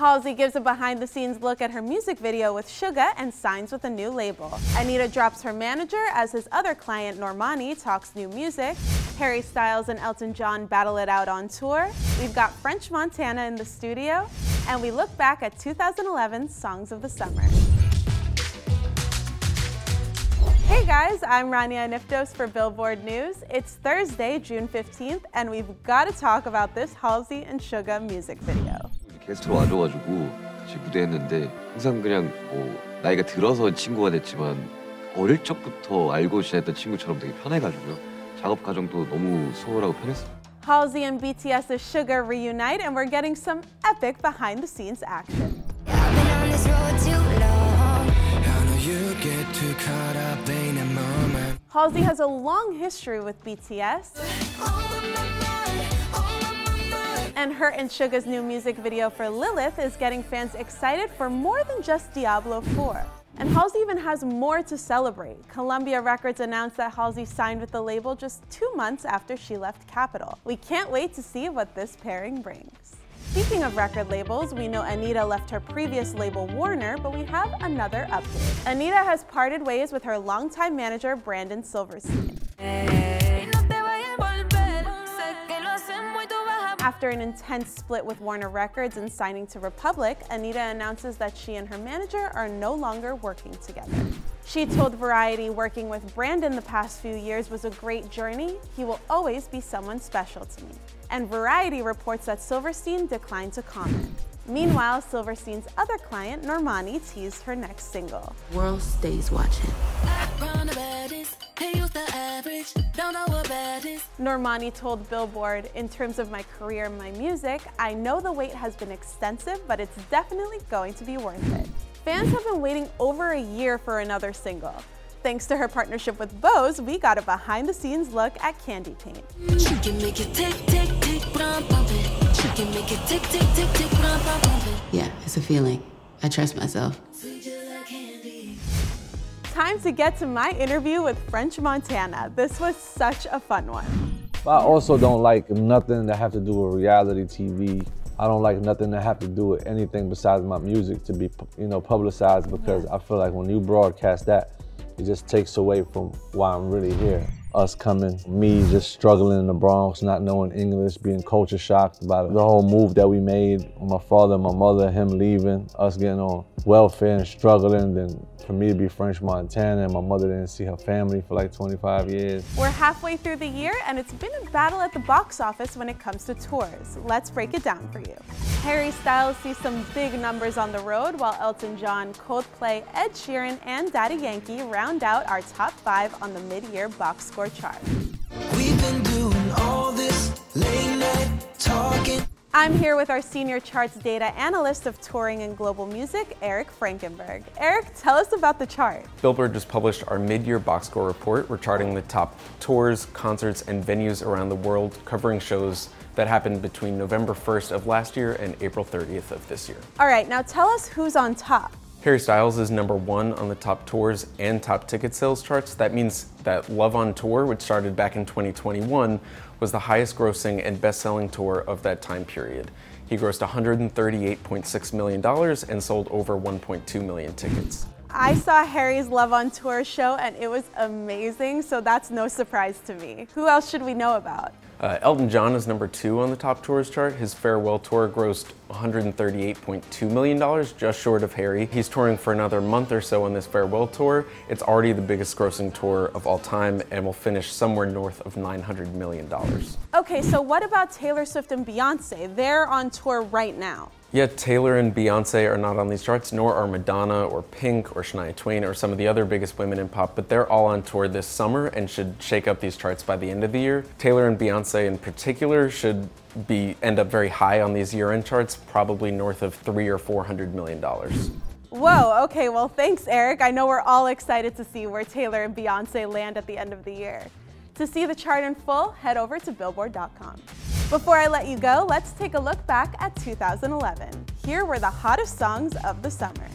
Halsey gives a behind the scenes look at her music video with Suga and signs with a new label. Anitta drops her manager as his other client, Normani, talks new music. Harry Styles and Elton John battle it out on tour. We've got French Montana in the studio. And we look back at 2011's Songs of the Summer. Hey guys, I'm Rania Aniftos for Billboard News. It's Thursday, June 15th, and we've got to talk about this Halsey and Suga music video. 게스트로 와줘가지고 무대했는데 항상 그냥 뭐 나이가 들어서 친구가 됐지만 어릴 적부터 알고 지냈던 친구처럼 되게 편해가지고요. 작업 과정도 너무 수월하고 편했어요. Halsey and BTS's Suga reunite, and we're getting some epic behind the scenes action. Halsey has a long history with BTS and her and Suga's new music video for Lilith is getting fans excited for more than just Diablo 4. And Halsey even has more to celebrate. Columbia Records announced that Halsey signed with the label just two months after she left Capitol. We can't wait to see what this pairing brings. Speaking of record labels, we know Anitta left her previous label Warner, but we have another update. Anitta has parted ways with her longtime manager Brandon Silverstein. After an intense split with Warner Records and signing to Republic, Anitta announces that she and her manager are no longer working together. She told Variety working with Brandon the past few years was a great journey. He will always be someone special to me. And Variety reports that Silverstein declined to comment. Meanwhile, Silverstein's other client, Normani, teased her next single. World stays watching. Normani told Billboard, in terms of my career and my music, I know the wait has been extensive, but it's definitely going to be worth it. Fans have been waiting over a year for another single. Thanks to her partnership with Bose, we got a behind the scenes look at Candy Paint. She can make it tick, tick, tick, but I'm pumping. She can make it tick, tick, tick, tick, but I'm pumping. Yeah, it's a feeling. I trust myself. Time to get to my interview with French Montana. This was such a fun one. I also don't like nothing that have to do with reality TV. I don't like nothing that have to do with anything besides my music to be, you know, publicized because I feel like when you broadcast that, it just takes away from why I'm really here. Us coming, me just struggling in the Bronx, not knowing English, being culture shocked by the whole move that we made. My father, my mother, him leaving, us getting on welfare and struggling. Then for me to be French Montana and my mother didn't see her family for like 25 years. We're halfway through the year, and it's been a battle at the box office when it comes to tours. Let's break it down for you. Harry Styles sees some big numbers on the road, while Elton John, Coldplay, Ed Sheeran, and Daddy Yankee round out our top five on the mid-year box score chart. We've been doing all this late night talking. I'm here with our senior charts data analyst of touring and global music, Eric Frankenberg. Eric, tell us about the chart. Billboard just published our mid-year box score report. We're charting the top tours, concerts, and venues around the world, covering shows that happened between November 1st of last year and April 30th of this year. All right, now tell us who's on top. Harry Styles is number one on the top tours and top ticket sales charts. That means that Love on Tour, which started back in 2021, was the highest grossing and best selling tour of that time period. He grossed $138.6 million and sold over 1.2 million tickets. I saw Harry's Love on Tour show and it was amazing, so that's no surprise to me. Who else should we know about? Uh, Elton John is number two on the top tours chart. His farewell tour grossed $138.2 million, just short of Harry. He's touring for another month or so on this farewell tour. It's already the biggest grossing tour of all time and will finish somewhere north of $900 million. Okay, so what about Taylor Swift and Beyonce? They're on tour right now. Yeah, Taylor and Beyonce are not on these charts, nor are Madonna or Pink or Shania Twain or some of the other biggest women in pop, but they're all on tour this summer and should shake up these charts by the end of the year. Taylor and Beyonce in particular should be end up very high on these year-end charts, probably north of three or four hundred million dollars. Whoa, okay, well, thanks, Eric. I know we're all excited to see where Taylor and Beyonce land at the end of the year. To see the chart in full, head over to Billboard.com. Before I let you go, let's take a look back at 2011. Here were the hottest songs of the summer.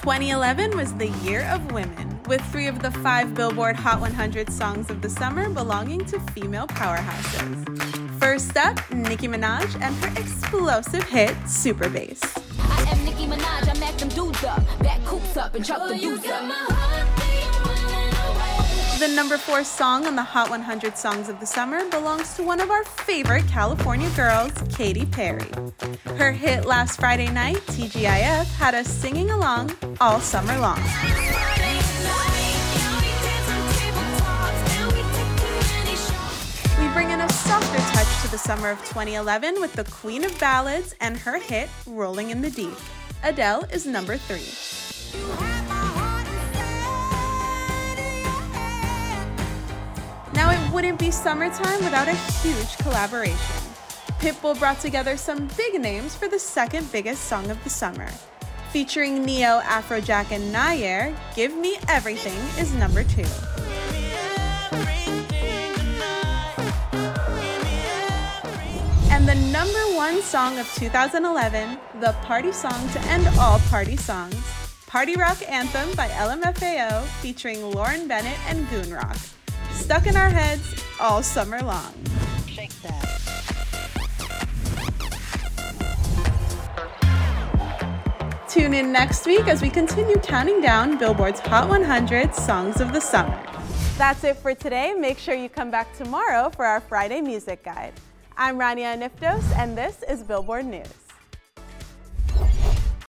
2011 was the year of women, with three of the five Billboard Hot 100 songs of the summer belonging to female powerhouses. First up, Nicki Minaj and her explosive hit, Super Bass. I am Nicki Minaj, I mac them dudes up, back coops up and chuck the dudes up. The number four song on the Hot 100 Songs of the Summer belongs to one of our favorite California girls, Katy Perry. Her hit last Friday night, TGIF, had us singing along all summer long. We bring in a softer touch to the summer of 2011 with the Queen of Ballads and her hit, Rolling in the Deep. Adele is number three. Wouldn't be summertime without a huge collaboration. Pitbull brought together some big names for the second biggest song of the summer. Featuring Ne-Yo, Afrojack, and Nayer, Give Me Everything is number two. And the number one song of 2011, the party song to end all party songs, Party Rock Anthem by LMFAO featuring Lauren Bennett and GoonRock. Stuck in our heads all summer long. Shake that. Tune in next week as we continue counting down Billboard's Hot 100 Songs of the Summer. That's it for today. Make sure you come back tomorrow for our Friday Music Guide. I'm Rania Aniftos, and this is Billboard News.